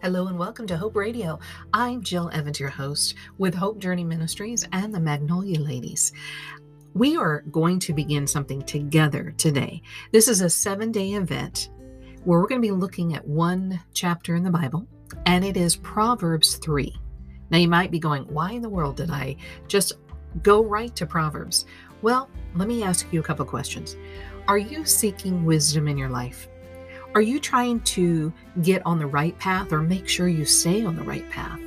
Hello and welcome to Hope Radio. I'm Jill Evans, your host with Hope Journey Ministries and the Magnolia Ladies. We are going to begin something together today. This is a seven day event where we're going to be looking at one chapter in the Bible, and it is Proverbs 3. Now, you might be going, why in the world did I just go right to Proverbs? Well, let me ask you a couple questions. Are you seeking wisdom in your life? Are you trying to get on the right path or make sure you stay on the right path?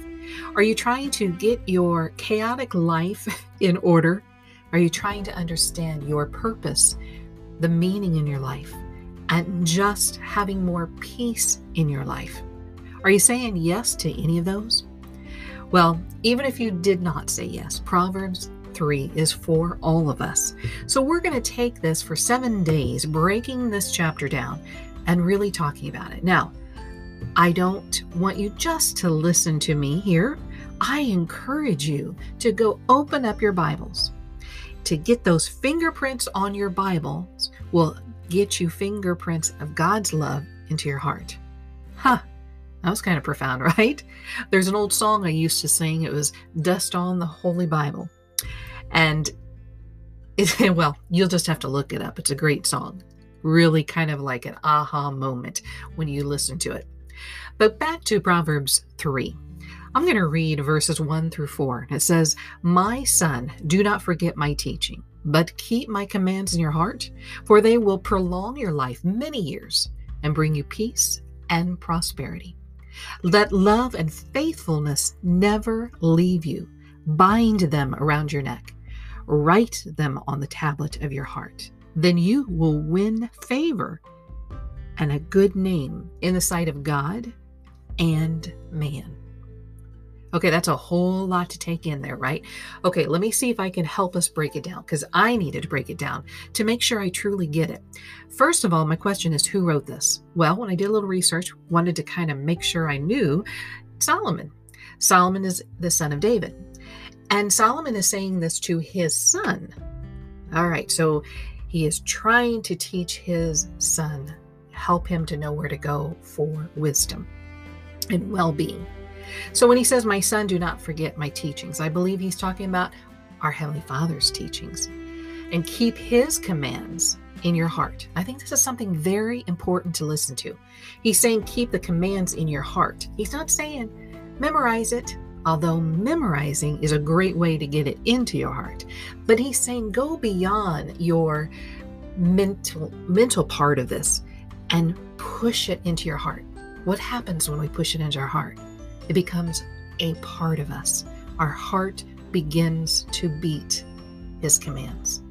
Are you trying to get your chaotic life in order? Are you trying to understand your purpose, the meaning in your life, and just having more peace in your life? Are you saying yes to any of those? Well, even if you did not say yes, Proverbs 3 is for all of us. So we're going to take this for seven days, breaking this chapter down and really talking about it. Now, I don't want you just to listen to me here. I encourage you to go open up your Bibles. To get those fingerprints on your Bibles will get you fingerprints of God's love into your heart. Huh. That was kind of profound, right? There's an old song I used to sing. It was Dust on the Holy Bible. And it, well, you'll just have to look it up. It's a great song really kind of like an aha moment when you listen to it. But back to Proverbs 3. I'm going to read verses 1 through 4. It says, My son, do not forget my teaching, but keep my commands in your heart, for they will prolong your life many years and bring you peace and prosperity. Let love and faithfulness never leave you. Bind them around your neck. Write them on the tablet of your heart then you will win favor and a good name in the sight of God and man. Okay, that's a whole lot to take in there, right? Okay, let me see if I can help us break it down because I needed to break it down to make sure I truly get it. First of all, my question is who wrote this? Well, when I did a little research, wanted to kind of make sure I knew Solomon. Solomon is the son of David. And Solomon is saying this to his son. All right, so he is trying to teach his son, help him to know where to go for wisdom and well being. So when he says, My son, do not forget my teachings, I believe he's talking about our Heavenly Father's teachings and keep his commands in your heart. I think this is something very important to listen to. He's saying, Keep the commands in your heart. He's not saying, Memorize it, although memorizing is a great way to get it into your heart. But he's saying go beyond your mental mental part of this and push it into your heart. What happens when we push it into our heart? It becomes a part of us. Our heart begins to beat his commands.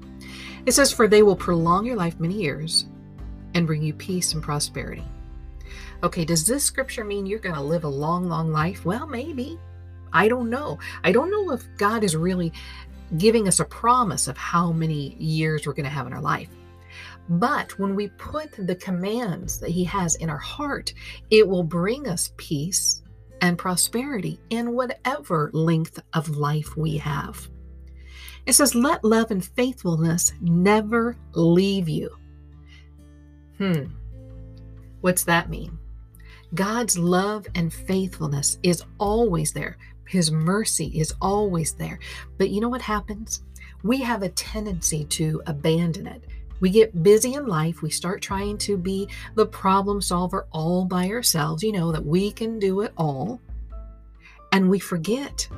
It says, For they will prolong your life many years and bring you peace and prosperity. Okay, does this scripture mean you're going to live a long, long life? Well, maybe. I don't know. I don't know if God is really giving us a promise of how many years we're going to have in our life. But when we put the commands that He has in our heart, it will bring us peace and prosperity in whatever length of life we have. It says, Let love and faithfulness never leave you. Hmm. What's that mean? God's love and faithfulness is always there. His mercy is always there. But you know what happens? We have a tendency to abandon it. We get busy in life. We start trying to be the problem solver all by ourselves, you know, that we can do it all. And we forget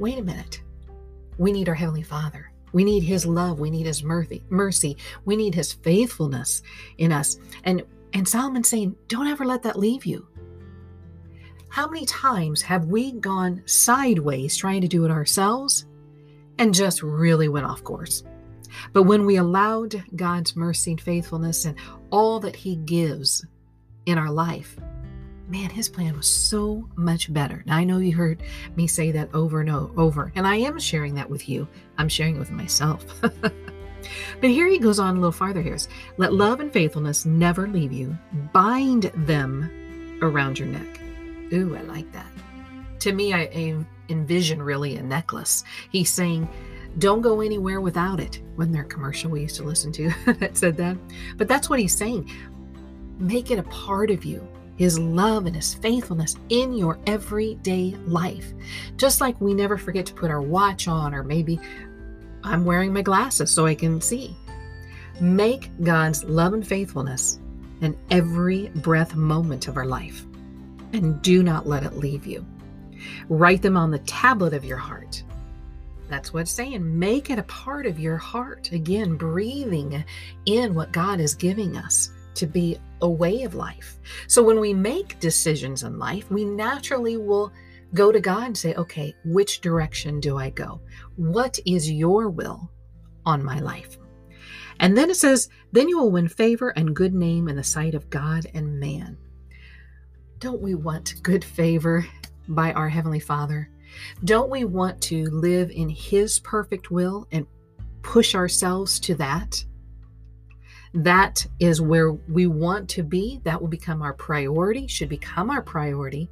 wait a minute. We need our Heavenly Father. We need His love. We need His mercy. Mercy. We need His faithfulness in us. And and Solomon's saying, don't ever let that leave you. How many times have we gone sideways trying to do it ourselves and just really went off course? But when we allowed God's mercy and faithfulness and all that He gives in our life, man, His plan was so much better. Now, I know you heard me say that over and over, and I am sharing that with you. I'm sharing it with myself. but here he goes on a little farther here. Let love and faithfulness never leave you. Bind them around your neck. Ooh, I like that. To me, I, envision really a necklace. He's saying, don't go anywhere without it. Wasn't there a commercial we used to listen to that said that? But that's what he's saying. Make it a part of you. His love and His faithfulness in your everyday life. Just like we never forget to put our watch on, or maybe I'm wearing my glasses so I can see. Make God's love and faithfulness in every breath moment of our life, and do not let it leave you. Write them on the tablet of your heart. That's what it's saying. Make it a part of your heart. Again, breathing in what God is giving us to be a way of life. So when we make decisions in life, we naturally will go to God and say, okay, which direction do I go? What is your will on my life? And then it says, then you will win favor and good name in the sight of God and man. Don't we want good favor by our Heavenly Father? Don't we want to live in His perfect will and push ourselves to that? That is where we want to be. That will become our priority, should become our priority.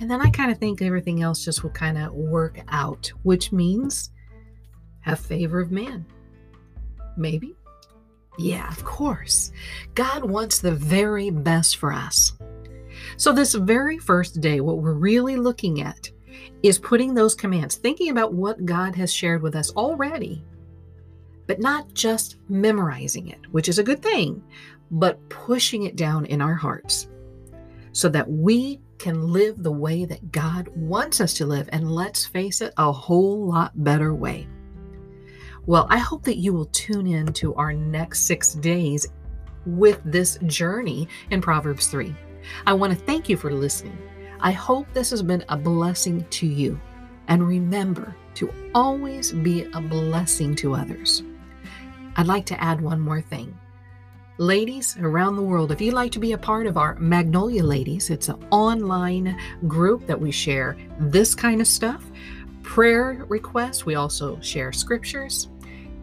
And then I kind of think everything else just will kind of work out, which means have favor of man. Maybe. Yeah, of course. God wants the very best for us. So, this very first day, what we're really looking at is putting those commands, thinking about what God has shared with us already, but not just memorizing it, which is a good thing, but pushing it down in our hearts so that we can live the way that God wants us to live. And let's face it, a whole lot better way. Well, I hope that you will tune in to our next six days with this journey in Proverbs 3. I want to thank you for listening. I hope this has been a blessing to you. And remember to always be a blessing to others. I'd like to add one more thing. Ladies around the world, if you'd like to be a part of our Magnolia Ladies, it's an online group that we share this kind of stuff, prayer requests. We also share scriptures.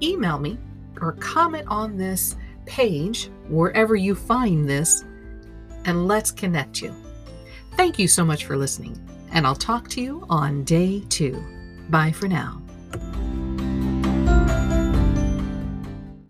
Email me or comment on this page wherever you find this, and let's connect you. Thank you so much for listening, and I'll talk to you on day two. Bye for now.